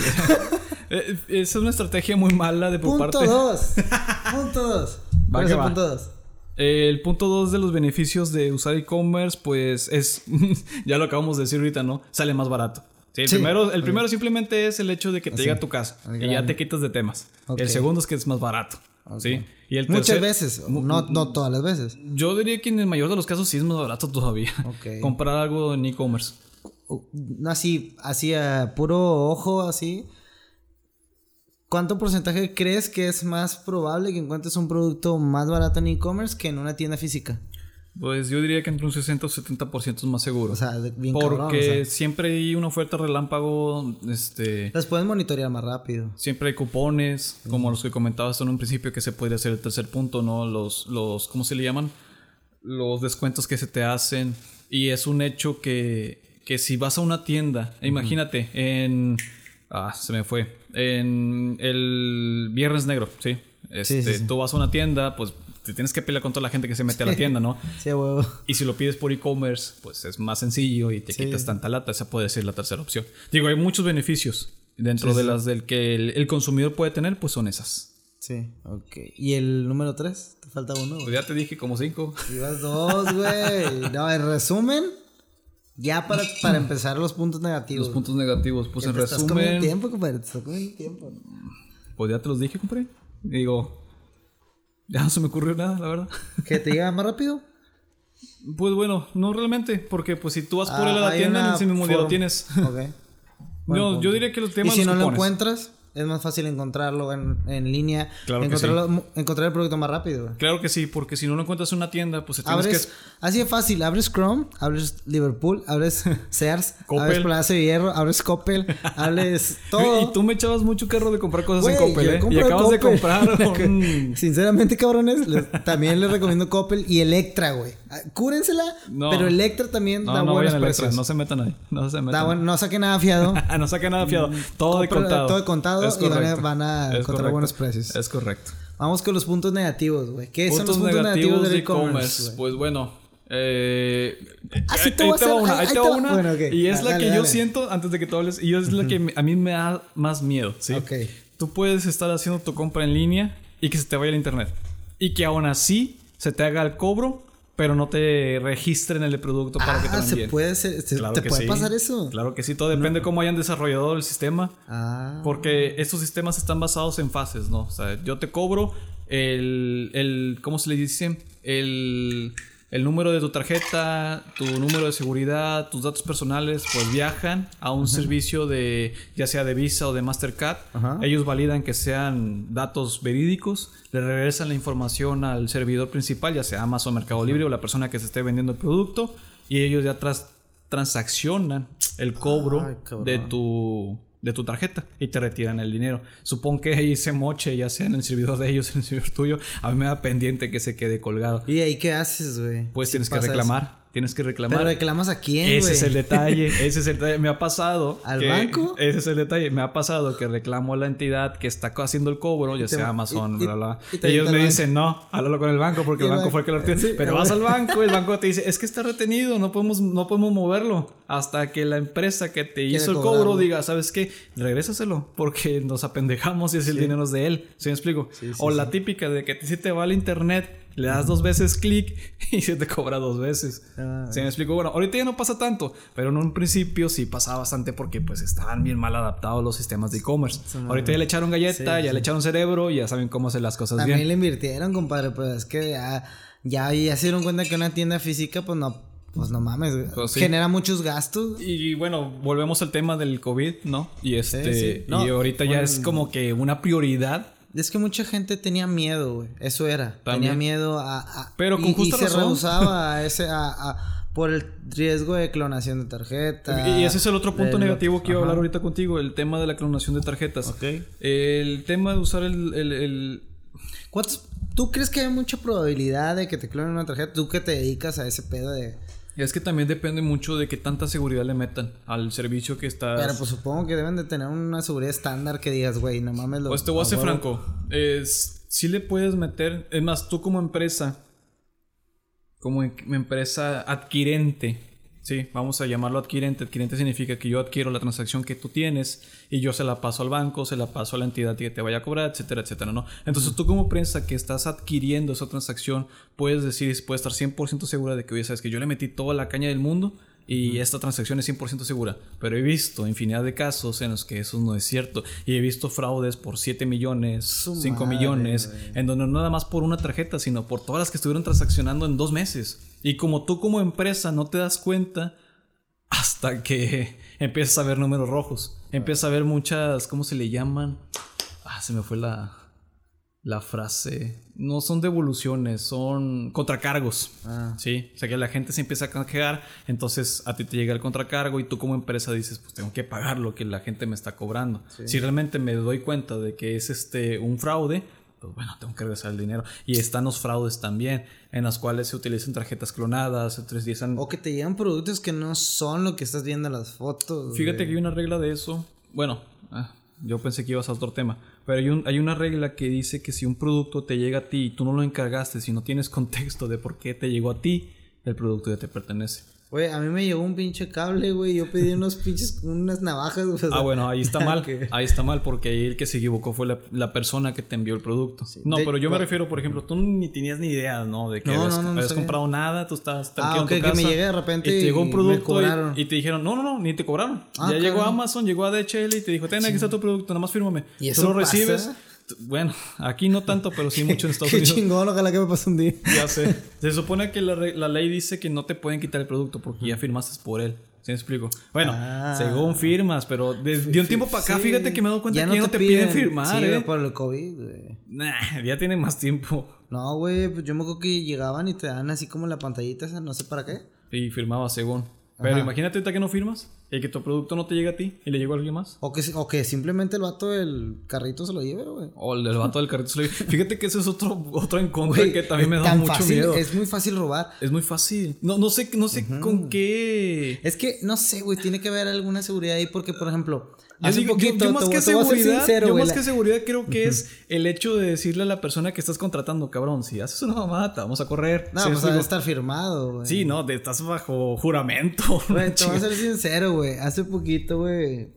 Eh, esa es una estrategia muy mala de por punto parte. dos. punto dos. Va ¿Cuál es que el va. punto dos? Eh, El punto 2 de los beneficios de usar e-commerce, pues es, ya lo acabamos de decir ahorita, ¿no? Sale más barato. Sí, el Sí. primero, el primero simplemente es el hecho de que te Sí. llega a tu casa y ya te quitas de temas. El segundo es que es más barato. ¿sí? Y el Muchas tercer- veces, no, no todas las veces. Yo diría que en el mayor de los casos sí es más barato todavía. Comprar algo en e-commerce. Así, así a puro ojo, así. ¿Cuánto porcentaje crees que es más probable que encuentres un producto más barato en e-commerce que en una tienda física? Pues yo diría que entre un 60 o 70% es más seguro. O sea, bien porque cabrón, o sea. siempre hay una oferta relámpago, este... Las puedes monitorear más rápido. Siempre hay cupones, como los que comentabas en un principio, que se podría hacer el tercer punto, ¿no? Los, los, ¿cómo se le llaman? Los descuentos que se te hacen. Y es un hecho que, que si vas a una tienda, e imagínate, en... Ah, se me fue. En el Viernes Negro, ¿sí? Este, sí, sí. Tú vas a una tienda, pues te tienes que pelear con toda la gente que se mete a la tienda, ¿no? Sí, huevo. Y si lo pides por e-commerce, pues es más sencillo y te Sí. quitas tanta lata. Esa puede ser la tercera opción. Digo, hay muchos beneficios. Dentro Sí, de las del que el, el consumidor puede tener, pues son esas. Sí, ok. ¿Y el número tres? Te falta uno, Pues ya te dije como cinco. Ibas dos, güey. No, en resumen, ya para, para empezar los puntos negativos. Los puntos negativos, pues en te estás comiendo resumen, tiempo, compadre. Te estás comiendo tiempo. pues ya te los dije, compré. Digo, Ya no se me ocurrió nada, la verdad. ¿Que te llega más rápido? Pues bueno, no realmente, porque pues si tú vas por él a la tienda, en mismo día lo tienes. Ok. no, yo diría que los temas ¿Y si no lo encuentras? Es más fácil encontrarlo en, en línea. Claro Encontrar el producto más rápido. Claro que sí, porque si no lo encuentras en una tienda, pues tienes abres, que... Así de fácil. Abres Chrome, abres Liverpool, abres Sears, abres Plaza de Hierro, abres Coppel, abres todo. y tú me echabas mucho carro de comprar cosas en Coppel, ¿eh? Y acabas de comprar Sinceramente, cabrones, también les recomiendo Coppel y Electra, güey. Ah, cúrensela, pero Electra también da buenos precios. no se metan ahí. No se metan. no saquen nada fiado. no saquen nada fiado. Todo de contado. Todo de contado y van a, encontrar buenos precios. Es correcto. Vamos con los puntos negativos, güey. ¿Qué son los puntos negativos, del e-commerce? pues bueno, eh, ahí te va una, ahí te va una. Y es la que yo siento, antes de que tú hables, y es la que a mí me da más miedo, ¿sí? Tú puedes estar haciendo tu compra en línea y que se te vaya el internet. Y que aún así se te haga el cobro pero no te registren el producto para que te lo ah, ¿se puede, ¿te puede pasar eso? Claro que sí, todo depende de cómo hayan desarrollado el sistema. Ah. Porque estos sistemas están basados en fases, ¿no? O sea, yo te cobro el, el ¿cómo se le dice? El el número de tu tarjeta, tu número de seguridad, tus datos personales, pues viajan a un servicio de, ya sea de Visa o de Mastercard. Ellos validan que sean datos verídicos, le regresan la información al servidor principal, ya sea Amazon, Mercado Libre o la persona que se esté vendiendo el producto, y ellos ya transaccionan el cobro de tu de tu tarjeta y te retiran el dinero. Supongo que ahí se moche, ya sea en el servidor de ellos, en el servidor tuyo, a mí me da pendiente que se quede colgado. ¿Y ahí qué haces, güey? Pues tienes que reclamar. Tienes que reclamar. ¿Pero reclamas a quién, Ese es el detalle. Ese es el detalle. Me ha pasado. ¿Al banco? Ese es el detalle. Me ha pasado que reclamo a la entidad que está haciendo el cobro, ya sea Amazon, bla, bla. Y, ellos me dicen, no, háblalo con el banco porque el banco fue el que lo retiene. pero vas al banco y el banco te dice, es que está retenido, no podemos, no podemos moverlo. Hasta que la empresa que te hizo el cobro diga, ¿sabes qué? Regrésaselo porque nos apendejamos y es el dinero es de él. ¿Sí me explico? o la típica de que si te va al internet le das dos veces clic y se te cobra dos veces. Ah, ¿Se me explico? Bueno, ahorita ya no pasa tanto, pero en un principio sí pasaba bastante porque pues estaban bien mal adaptados los sistemas de e-commerce. ahorita ya le echaron galleta, ya le echaron cerebro y ya saben cómo hacer las cosas También bien. le invirtieron, compadre, pues es que ya, ya, se dieron cuenta que una tienda física pues no pues no mames, pues genera muchos gastos. Y bueno, volvemos al tema del COVID, ¿no? Y este, y ahorita ya es como que una prioridad es que mucha gente tenía miedo, güey. Eso era. Tenía miedo a, Pero con y, y se rehusaba a ese, a, por el riesgo de clonación de tarjetas. Y ese es el otro punto negativo que iba a hablar ahorita contigo, el tema de la clonación de tarjetas. Ok. El tema de usar el... el, el... ¿Tú crees que hay mucha probabilidad de que te clonen una tarjeta? Tú que te dedicas a ese pedo de... Es que también depende mucho de qué tanta seguridad le metan al servicio que está. Pero pues supongo que deben de tener una seguridad estándar que digas, güey, no mames lo. Pues te voy a ser franco. Es, sí le puedes meter. Es más, tú como empresa, como em, empresa adquirente, Sí, vamos a llamarlo adquirente. Adquirente significa que yo adquiero la transacción que tú tienes y yo se la paso al banco, se la paso a la entidad que te vaya a cobrar, etcétera, etcétera, ¿no? Entonces tú como prensa que estás adquiriendo esa transacción, puedes decir, puedes estar 100% segura de que, oye, sabes que yo le metí toda la caña del mundo y esta transacción es 100% segura. Pero he visto infinidad de casos en los que eso no es cierto. Y he visto fraudes por 7 millones, 5 millones, en donde no nada más por una tarjeta, sino por todas las que estuvieron transaccionando en dos meses. Y como tú como empresa no te das cuenta hasta que empiezas a ver números rojos. Empiezas a ver muchas, ¿cómo se le llaman? Ah, se me fue la la frase. No son devoluciones, son contracargos. Ah. Sí, o sea que la gente se empieza a canjear, entonces a ti te llega el contracargo y tú como empresa dices, pues tengo que pagar lo que la gente me está cobrando. Si realmente me doy cuenta de que es este un fraude, pues bueno, tengo que regresar el dinero. Y están los fraudes también, en las cuales se utilizan tarjetas clonadas, se utilizan... O que te llegan productos que no son lo que estás viendo en las fotos. Fíjate que hay una regla de eso. Bueno, ah, yo pensé que ibas a otro tema. Pero hay, un, hay una regla que dice que si un producto te llega a ti y tú no lo encargaste, si no tienes contexto de por qué te llegó a ti, el producto ya te pertenece. Güey, a mí me llegó un pinche cable, güey. Yo pedí unos pinches, unas navajas. ah, bueno, ahí está mal. Ahí está mal porque ahí el que se equivocó fue la, la persona que te envió el producto. no, pero yo me refiero, por ejemplo, tú ni tenías ni idea, ¿no? De que no, habías, no, comprado nada, tú estabas tranquilo ah, en tu casa. que me llegué de repente y te llegó un producto y, te dijeron, no, no, no, ni te cobraron. Ah, ya llegó Amazon, llegó a DHL y te dijo, ten, aquí está tu producto, nada más fírmame. ¿Y eso tú lo recibes. Bueno, aquí no tanto, pero sí mucho en Estados Qué Unidos. chingón, ojalá que me pase un día. Ya sé. Se supone que la, ley dice que no te pueden quitar el producto porque ya firmaste por él. ¿Sí me explico? Bueno, Ah. según firmas, pero de, de un tiempo para acá, Sí. fíjate que me he dado cuenta que ya no te piden, firmar, sí, ¿eh? por el COVID, güey. Nah, ya tiene más tiempo. No, güey, pues yo me acuerdo que llegaban y te dan así como la pantallita esa, no sé para qué. Y firmaba según. Pero Ajá. imagínate ahorita que no firmas y que tu producto no te llega a ti y le llegó a alguien más. O que, o que simplemente el vato del carrito se lo lleve, güey. O el, el vato del carrito se lo Fíjate que ese es otro, otro en contra Güey, que también me da mucho fácil, miedo. Es... Es muy fácil robar. muy fácil. No, no sé, no sé con qué. Es que, no sé, güey, tiene que haber alguna seguridad ahí porque, por ejemplo, Yo, hace digo, poquito, yo más te- que seguridad, sincero, yo más que seguridad creo que es el hecho de decirle a la persona que estás contratando, cabrón, si haces una mamada, te vamos a correr. No, Sí, pues debe estar firmado, güey. sí, no, te estás bajo juramento. Güey, te voy a ser sincero, güey. Hace poquito, güey.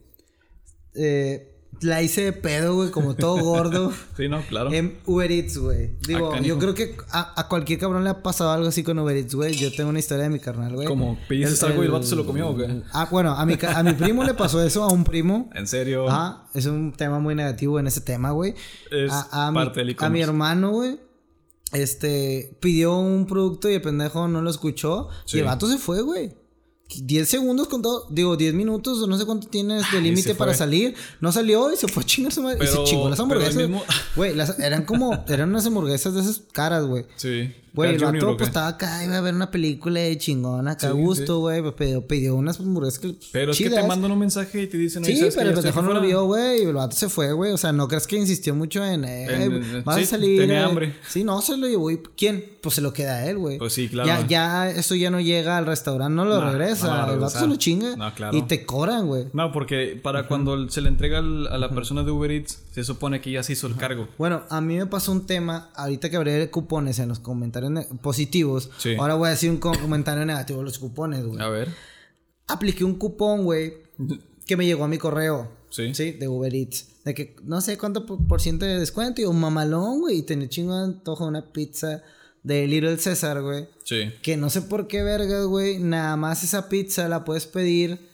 Eh, la hice de pedo, güey, como todo gordo. sí, no, claro. En Uber Eats, güey. Digo, yo creo que a, a cualquier cabrón le ha pasado algo así con Uber Eats, güey. Yo tengo una historia de mi carnal, güey. Como pediste algo y el vato se lo comió qué? Ah, bueno, a mi, a mi primo le pasó eso, a un primo. En serio. Ajá, es un tema muy negativo en ese tema, güey. Es a, a parte del mi, e-commerce. a mi hermano, güey. Este pidió un producto y el pendejo no lo escuchó. Sí. Y el vato se fue, güey. 10 segundos con todo, digo, 10 minutos no sé cuánto tienes de límite para salir. No salió y se fue a chingar su madre. y se chingó las hamburguesas. Güey, eran como, eran unas hamburguesas de esas caras, güey. Sí. Güey, el vato pues estaba acá, iba a ver una película de chingona, acá a Sí, gusto, güey. pues, Pidió, pidió unas hamburguesas que. Pero es que te mandan un mensaje y te dicen... "Oye, Sí, pero el pendejo no lo afuera". vio, güey. Y el vato se fue, güey. O sea, no crees que insistió mucho en. Eh, En- vas sí, a salir. tenía eh. hambre. Sí, no, se lo llevó. ¿Y quién? Pues se lo queda a él, güey. Pues sí, claro. Ya, ya, eso ya no llega al restaurante, no lo No, regresa. no el vato se lo chinga. No, claro. Y te cobran, güey. No, porque para cuando se le entrega al- a la persona de Uber Eats, se supone que ya se hizo el cargo. Bueno, a mí me pasó un tema, ahorita que habré cupones en los comentarios ne- positivos. Sí. Ahora voy a decir un co- comentario negativo los cupones, güey. A ver. Apliqué un cupón, güey, que me llegó a mi correo. Sí. Sí, de Uber Eats. De que no sé cuánto por, ciento de descuento y un mamalón, güey. Y tenía chingo de antojo una pizza de Little César, güey. Sí. Que no sé por qué vergas, güey. Nada más esa pizza la puedes pedir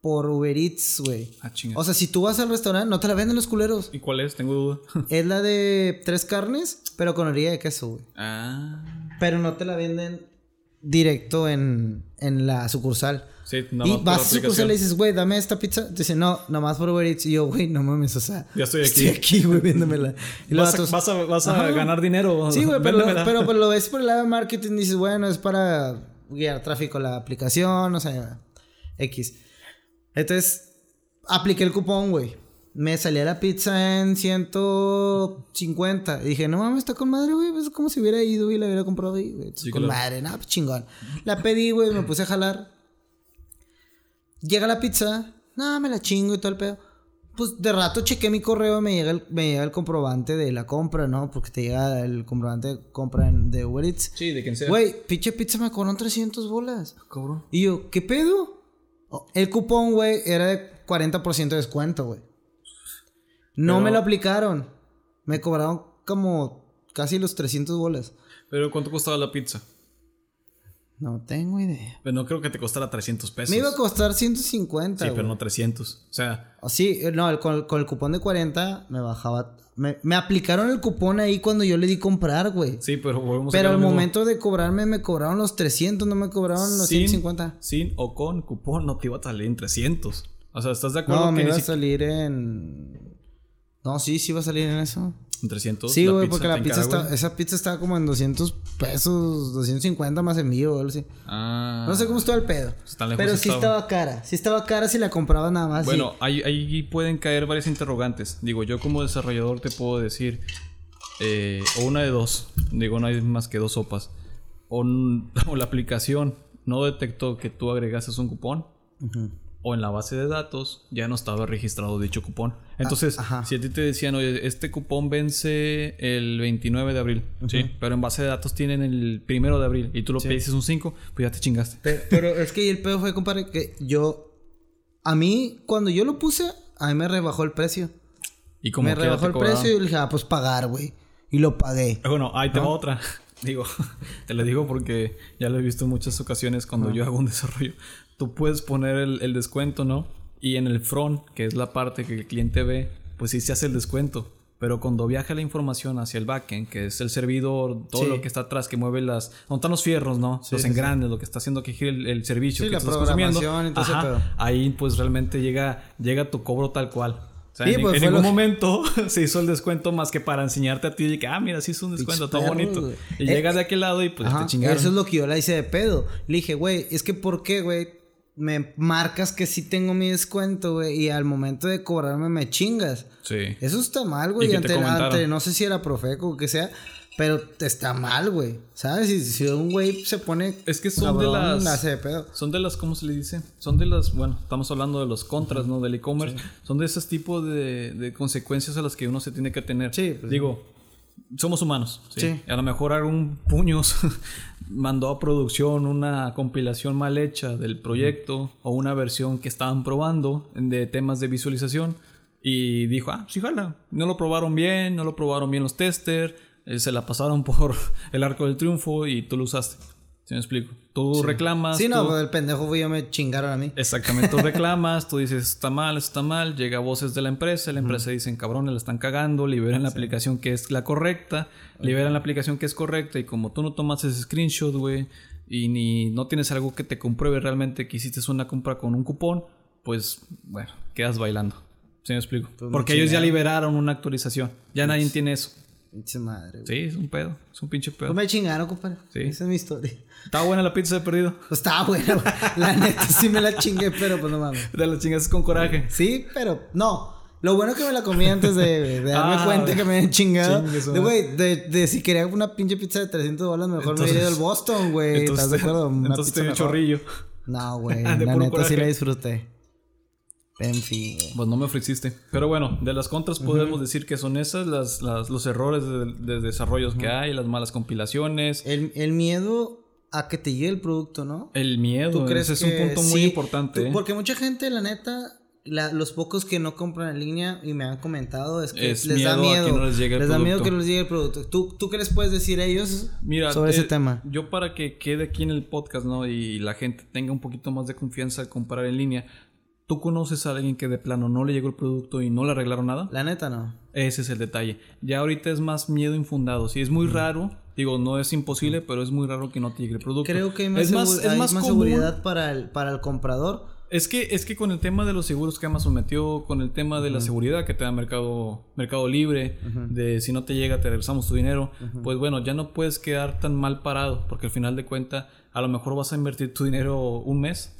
por Uber Eats, güey. Ah. O sea, si tú vas al restaurante, no te la venden los culeros. ¿Y cuál es? Tengo duda. Es la de tres carnes, pero con orilla de queso, güey. ah. Pero no te la venden directo en, en la sucursal. Sí, nada y vas a su sucursal y le dices, güey, dame esta pizza. Te dice, no, nomás por Uber Eats. Y yo, güey, no mames, o sea. Ya estoy aquí. Estoy aquí, güey, viéndomela. Y Vas, a, vatos, vas a- vas a Ajá. ganar dinero. Sí, güey, pero, pero, pero lo ves por el lado de marketing y dices, bueno, es para guiar tráfico a la aplicación, o sea, X. Entonces, apliqué el cupón, güey. Me salía la pizza en 150. Y dije, no mames, está con madre, güey. Es como si hubiera ido y la hubiera comprado ahí, güey. Sí, con claro. madre, nada, pues chingón. La pedí, güey, me puse a jalar. Llega la pizza. No, me la chingo y todo el pedo. Pues de rato chequé mi correo y me llega el, me llega el comprobante de la compra, ¿no? Porque te llega el comprobante de compra en- de Uber Eats. Sí, de quien sea. Güey, pinche pizza me cobraron 300 bolas. Cabrón. Y yo, ¿qué pedo? El cupón, güey, era de 40% de descuento, güey. No Pero- me lo aplicaron. Me cobraron como casi los 300 bolas. Pero ¿cuánto costaba la pizza? No tengo idea. Pues no creo que te costara 300 pesos. Me iba a costar 150, Sí, güey. pero no 300. O sea, Oh, Sí, eh, no, el- con, con el cupón de 40 me bajaba. Me, me aplicaron el cupón ahí cuando yo le di comprar, güey. sí, pero volvemos Pero al momento de cobrarme, me cobraron los 300, no me cobraron los Sin- 150. Sin o con cupón no te iba a salir en 300. O sea, ¿estás de acuerdo No, que me iba a si- salir en. No, sí, sí iba a salir en eso. En 300? Sí, güey, porque la pizza está, esa pizza estaba como en 200 pesos, 250 más envío, o algo así. Ah. No sé cómo estuvo el pedo. Lejos Pero sí estaba. estaba cara. Sí estaba cara si la comprabas nada más. Bueno, ahí, ahí pueden caer varias interrogantes. Digo, yo como desarrollador te puedo decir, eh, o una de dos, digo, no hay más que dos sopas. O la aplicación no detectó que tú agregases un cupón, o en la base de datos ya no estaba registrado dicho cupón. Entonces, Ah, ajá. si a ti te decían, oye, este cupón vence el 29 de abril, sí, pero en base de datos tienen el primero de abril y tú lo pediste un 5, pues ya te chingaste. Pero, pero es que el pedo fue, compadre, que yo. A mí, cuando yo lo puse, a mí me rebajó el precio. Y como me rebajó el precio y le dije, ah, pues pagar, güey. Y lo pagué. Bueno, ahí te va otra. Digo, te lo digo porque ya lo he visto en muchas ocasiones cuando yo hago un desarrollo. Tú puedes poner el, el descuento, ¿no? Y en el front, que es la parte que el cliente ve, pues sí se hace el descuento. Pero cuando viaja la información hacia el backend, que es el servidor, todo lo que está atrás, que mueve las. ¿Dónde están los fierros, no? los engrandes, lo que está haciendo que gire el, servicio que la estás consumiendo. ahí pues realmente llega, llega tu cobro tal cual. O sea, en, pues, ningún momento se hizo el descuento más que para enseñarte a ti de que, ah, mira, sí hizo un descuento, todo bonito. Y llegas de aquel lado y pues te chingaron. Eso es lo que yo le hice de pedo. Le dije, güey, es que ¿por qué, güey? Me marcas que sí tengo mi descuento, güey, y al momento de cobrarme me chingas. Sí. Eso está mal, güey. Ante, no sé si era Profeco o que sea, pero está mal, güey. ¿Sabes? Si, si un güey se pone. Es que son de las. Son de las, ¿cómo se le dice? Son de las. Bueno, estamos hablando de los contras, ¿no? Del e-commerce. Son de esos tipos de, de, consecuencias a las que uno se tiene que tener. Sí. Pues, Digo, somos humanos. ¿sí? A lo mejor algún puños mandó a producción una compilación mal hecha del proyecto o una versión que estaban probando de temas de visualización y dijo, ah, sí, jala. No lo probaron bien, no lo probaron bien los testers, eh, se la pasaron por el arco del triunfo y tú lo usaste. ¿Sí me explico? Tú reclamas. Sí, no, pues el pendejo ya me chingaron a mí. Exactamente, tú reclamas, tú dices, está mal, está mal, llega voces de la empresa, la empresa dice, cabrones, la están cagando, liberan la aplicación que es la correcta, liberan la aplicación que es correcta y como tú no tomas ese screenshot, güey, y ni no tienes algo que te compruebe realmente que hiciste una compra con un cupón, pues, bueno, quedas bailando. ¿Sí me explico? Pues Porque ellos ya liberaron una actualización, ya nadie tiene eso. Pinche madre, Sí, es un pedo. Es un pinche pedo. No me chingaron, compadre. Sí. Esa es mi historia. Estaba buena la pizza de perdido. Pues estaba buena, La neta sí me la chingué, pero pues no mames. Te la chingaste con coraje. Sí, pero no. Lo bueno que me la comí antes de, darme ah, cuenta que me habían chingado. De, güey, de, de, si quería una pinche pizza de 300 dólares, mejor me iría al Boston, güey. ¿Estás de acuerdo? entonces te dio chorrillo. No, güey. la neta sí la disfruté. En fin. Pues no me ofreciste. Pero bueno, de las contras podemos decir que son esas, las, las los errores de, de desarrollos que hay, las malas compilaciones. El, el, miedo a que te llegue el producto, ¿no? El miedo. ¿Tú crees ese es un punto muy importante. ¿eh? porque mucha gente, la neta, los pocos que no compran en línea y me han comentado es que les da miedo. que no les, llegue el les da miedo que no les llegue el producto. ¿Tú, ¿Tú qué les puedes decir a ellos sobre ese eh, tema? Yo para que quede aquí en el podcast, ¿no? Y la gente tenga un poquito más de confianza al comprar en línea ¿Tú conoces a alguien que de plano no le llegó el producto y no le arreglaron nada? La neta no. Ese es el detalle. Ya ahorita es más miedo infundado. Sí, es muy raro. Digo, no es imposible, pero es muy raro que no te llegue el producto. Creo que hay más, es más, es más, seguridad para el, para el comprador. Es que, es que con el tema de los seguros que Amazon metió, con el tema de la seguridad que te da Mercado, mercado Libre, de si no te llega te regresamos tu dinero, pues bueno, ya no puedes quedar tan mal parado, porque al final de cuentas a lo mejor vas a invertir tu dinero un mes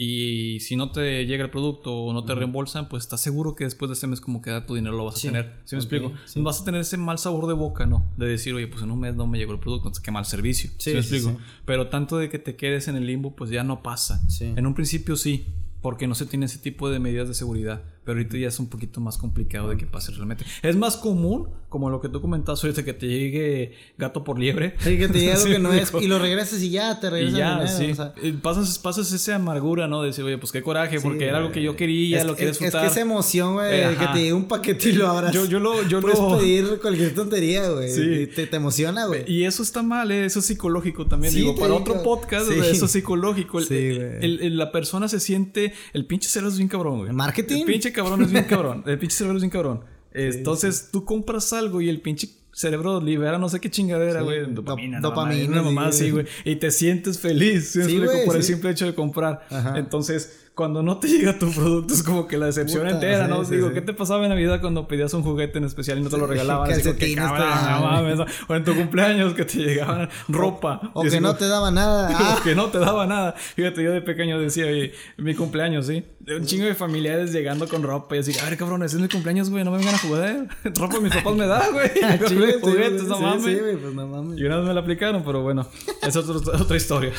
y si no te llega el producto o no te reembolsan, pues estás seguro que después de ese mes como queda tu dinero lo vas a tener. ¿Sí me explico? Vas a tener ese mal sabor de boca, ¿no? De decir, oye, pues en un mes no me llegó el producto, entonces qué mal servicio. ¿Sí, me explico? Pero tanto de que te quedes en el limbo, pues ya no pasa. En un principio sí, porque no se tiene ese tipo de medidas de seguridad. Pero ahorita ya es un poquito más complicado de que pase realmente. Es más común, como lo que tú comentabas ahorita, que te llegue gato por liebre. Sí, que te llegue algo que no es. Y lo regresas y ya te regresas. Y ya, sí. pasas, pasas esa amargura, ¿no? De decir, oye, pues qué coraje, porque era algo que yo quería, lo que disfrutar. Es que esa emoción, güey, que te llegue un paquete y lo abras. Yo, yo lo. Yo Puedes pedir cualquier tontería, güey. Sí. Te, te, emociona, güey. Y eso está mal, ¿eh? Eso es psicológico también. Digo, para otro podcast, eso es psicológico. El, la persona se siente. El pinche cero es bien cabrón, güey. ¿Marketing? El pinche cabrón es bien cabrón. El pinche cerebro es bien cabrón. Entonces tú compras algo y el pinche cerebro libera no sé qué chingadera, güey. dopamina. Dopamina. Nomás, sí, güey. Y te sientes feliz. ¿sí? por el simple hecho de comprar. Entonces cuando no te llega tu producto es como que la decepción entera, ¿no? Digo, ¿qué te pasaba en Navidad cuando pedías un juguete en especial y no te lo regalaban? Así que, mames, o en tu cumpleaños que te llegaban ropa. O, que no te daba nada. O que no te daba nada. Fíjate, yo de pequeño decía, oye, mi cumpleaños, ¿sí? Un chingo de familiares llegando con ropa y así, a ver, cabrón, es mi cumpleaños, güey, no me vengan a jugar. ropa mis papás me dan, güey. juguetes, no mames. Sí, pues no mames. Y una vez me la aplicaron, pero bueno, es otra historia.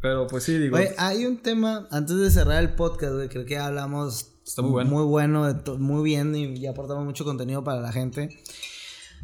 Pero pues sí, digo. hay un tema, antes de cerrar el podcast, güey, creo que hablamos Está muy bueno. Muy bueno, muy bien y ya aportamos mucho contenido para la gente.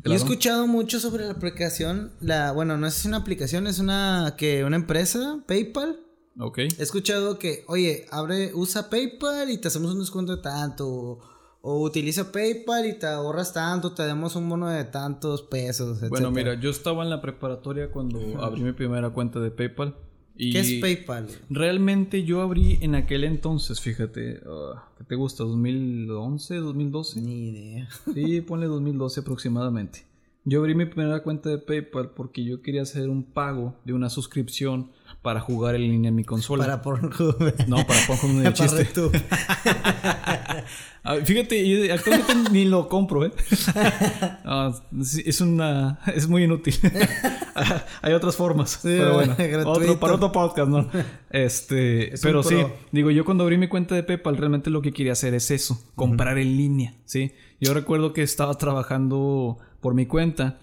Yo he escuchado mucho sobre la aplicación, la, bueno, no es una aplicación, es una que una empresa, PayPal. Ok. He escuchado que, oye, abre, usa PayPal y te hacemos un descuento de tanto. O, utiliza PayPal y te ahorras tanto, te damos un bono de tantos pesos, Bueno, mira, yo estaba en la preparatoria cuando abrí mi primera cuenta de PayPal. ¿Qué es PayPal? Realmente yo abrí en aquel entonces, fíjate, ah, ¿qué te gusta? ¿2011, 2012? Ni idea. Sí, ponle 2012 aproximadamente. Yo abrí mi primera cuenta de PayPal porque yo quería hacer un pago de una suscripción para jugar en línea en mi consola. Para Pornhub. No, para Pornhub no chiste. Ah, fíjate, actualmente ni lo compro, ¿eh? Es una... Es muy inútil. Hay otras formas. pero bueno. Otro, para otro podcast, ¿no? Este... pero sí. Digo, yo cuando abrí mi cuenta de PayPal realmente lo que quería hacer es eso. Comprar en línea, ¿sí? Yo recuerdo que estaba trabajando por mi cuenta.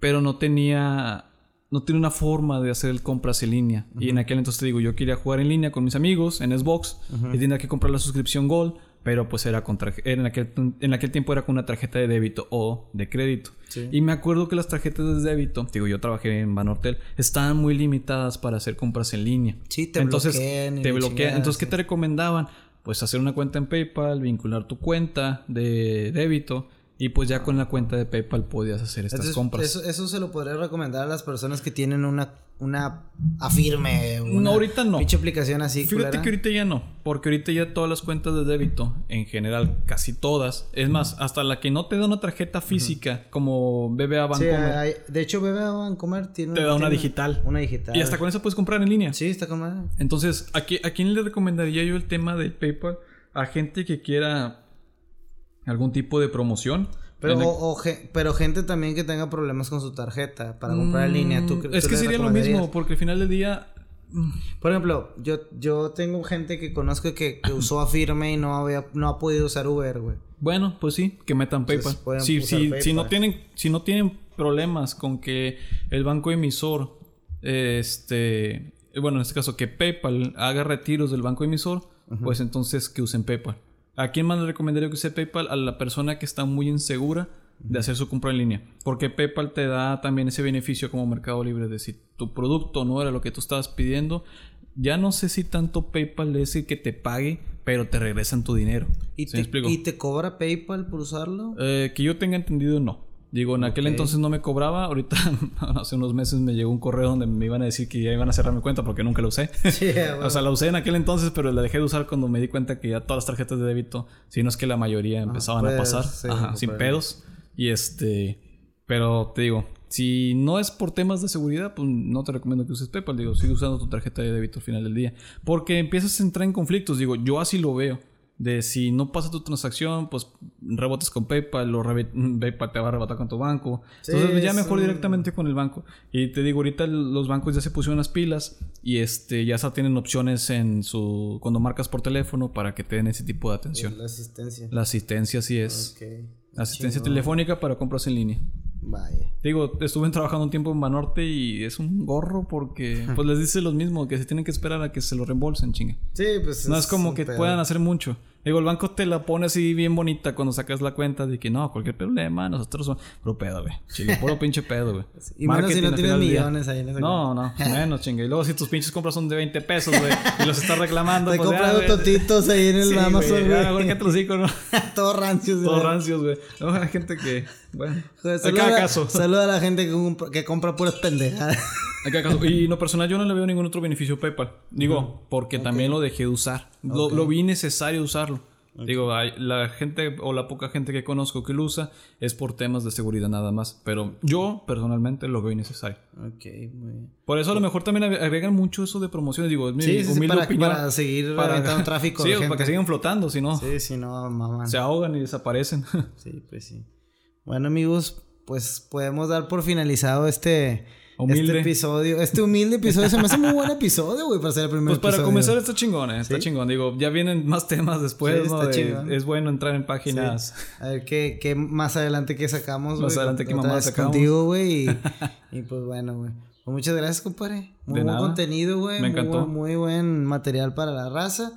Pero no tenía no tiene una forma de hacer compras en línea. Y en aquel entonces te digo, yo quería jugar en línea con mis amigos en Xbox y tenía que comprar la suscripción Gold, pero pues era, con en, aquel, en aquel tiempo era con una tarjeta de débito o de crédito. Y me acuerdo que las tarjetas de débito, digo, yo trabajé en Banortel, estaban muy limitadas para hacer compras en línea. Sí, te entonces, bloquean. Te bloquean. Entonces, ¿qué te recomendaban? Pues hacer una cuenta en PayPal, vincular tu cuenta de débito y pues ya con la cuenta de PayPal podías hacer estas compras. Eso, eso, se lo podría recomendar a las personas que tienen una, una afirme. Una no, ahorita no. Pinche aplicación así. Fíjate que ahorita ya no. Porque ahorita ya todas las cuentas de débito, en general, casi todas. Es más, hasta la que no te da una tarjeta física, como BBA Bancomer. Sí, de hecho, BBA Bancomer tiene. Te da una digital. Una digital. Y hasta con eso puedes comprar en línea. Sí, está con Entonces, ¿a, ¿a quién le recomendaría yo el tema del PayPal? A gente que quiera algún tipo de promoción. Pero, pero gente también que tenga problemas con su tarjeta para comprar en línea. ¿tú, es que sería lo mismo, porque al final del día. Mm. Por ejemplo, yo, yo tengo gente que conozco que, usó Afirme y no había, no ha podido usar Uber, güey. Bueno, pues sí, que metan PayPal. Si, si no tienen, si no tienen problemas con que el banco emisor, este, bueno, en este caso, que PayPal haga retiros del banco emisor, pues entonces que usen PayPal. ¿A quién más le recomendaría que use PayPal? A la persona que está muy insegura de hacer su compra en línea. Porque PayPal te da también ese beneficio como Mercado Libre de si tu producto no era lo que tú estabas pidiendo. Ya no sé si tanto PayPal es el que te pague, pero te regresan tu dinero. ¿Y, te, ¿y te cobra PayPal por usarlo? Eh, que yo tenga entendido, no. Digo, en aquel entonces no me cobraba. Ahorita, hace unos meses me llegó un correo donde me iban a decir que ya iban a cerrar mi cuenta porque nunca la usé. o sea, la usé en aquel entonces, pero la dejé de usar cuando me di cuenta que ya todas las tarjetas de débito, si no es que la mayoría ah, empezaban a pasar, sin pedos. Y este, pero te digo, si no es por temas de seguridad, pues no te recomiendo que uses PayPal. Digo, sigue usando tu tarjeta de débito al final del día. Porque empiezas a entrar en conflictos. Digo, yo así lo veo de si no pasa tu transacción, pues rebotes con PayPal o PayPal te va a rebotar con tu banco. Entonces ya mejor directamente con el banco. Y te digo, ahorita los bancos ya se pusieron las pilas y este ya tienen opciones en su cuando marcas por teléfono para que te den ese tipo de atención. La asistencia. La asistencia sí es. Asistencia telefónica para compras en línea. Vaya. Digo, estuve trabajando un tiempo en Banorte y es un gorro porque pues les dice lo mismo, que se tienen que esperar a que se lo reembolsen, chingue. Sí, pues. No es, como que puedan hacer mucho. Digo, el banco te la pone así bien bonita cuando sacas la cuenta de que no, cualquier problema, nosotros somos. Puro pedo, güey. Chingue, puro pinche pedo, güey. Y menos si no tienes millones ahí en esa No, no, menos, chingue. Y luego si tus pinches compras son de 20 pesos, güey, y los estás reclamando. Te he comprado totitos ahí en el sí, Amazon, güey. Que los ¿no? Todos rancios, güey. Todos rancios, güey. No, hay gente que. Bueno. Joder, saluda, caso. Saluda a la gente que compra, que compra puras pendejadas. Y no personal yo no le veo ningún otro beneficio a PayPal. Digo, porque también lo dejé de usar. Lo, lo vi necesario usarlo. Digo, hay, la gente o la poca gente que conozco que lo usa es por temas de seguridad nada más. Pero yo personalmente lo veo innecesario. Ok, muy bien. Por eso a lo mejor también agregan mucho eso de promociones. Digo, es mi sí, sí, para, para, seguir para, tráfico. Sí, para que sigan flotando, si no. Sí, si no, mamá. Se ahogan y desaparecen. sí, pues sí. Bueno, amigos, pues podemos dar por finalizado este Humilde. Este episodio, este humilde episodio se me hace muy buen episodio, güey, para ser el primer Pues para comenzar está chingón, eh, está chingón. Digo, ya vienen más temas después, ¿no? es bueno entrar en páginas. A ver qué, qué más adelante que sacamos, Más adelante que mamá sacamos. contigo, güey. Y, y, pues bueno, güey. Pues muchas gracias, compadre. Muy buen contenido, güey. Me encantó. Muy, buen material para la raza.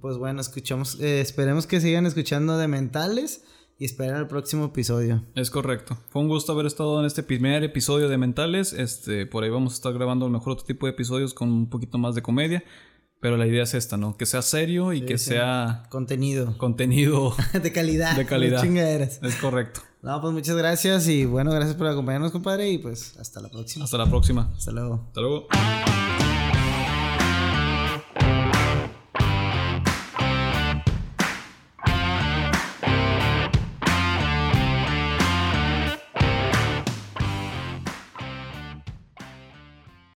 Pues bueno, escuchamos, eh, esperemos que sigan escuchando de mentales y esperen el próximo episodio. Es correcto. Fue un gusto haber estado en este primer episodio de Mentales. Este, por ahí vamos a estar grabando a lo mejor otro tipo de episodios con un poquito más de comedia. Pero la idea es esta, ¿no? Que sea serio y que sea... Contenido. Contenido. de calidad. De calidad. chingaderas. Es correcto. No, pues muchas gracias y bueno, gracias por acompañarnos, compadre. Y pues hasta la próxima. Hasta la próxima. Hasta luego. Hasta luego.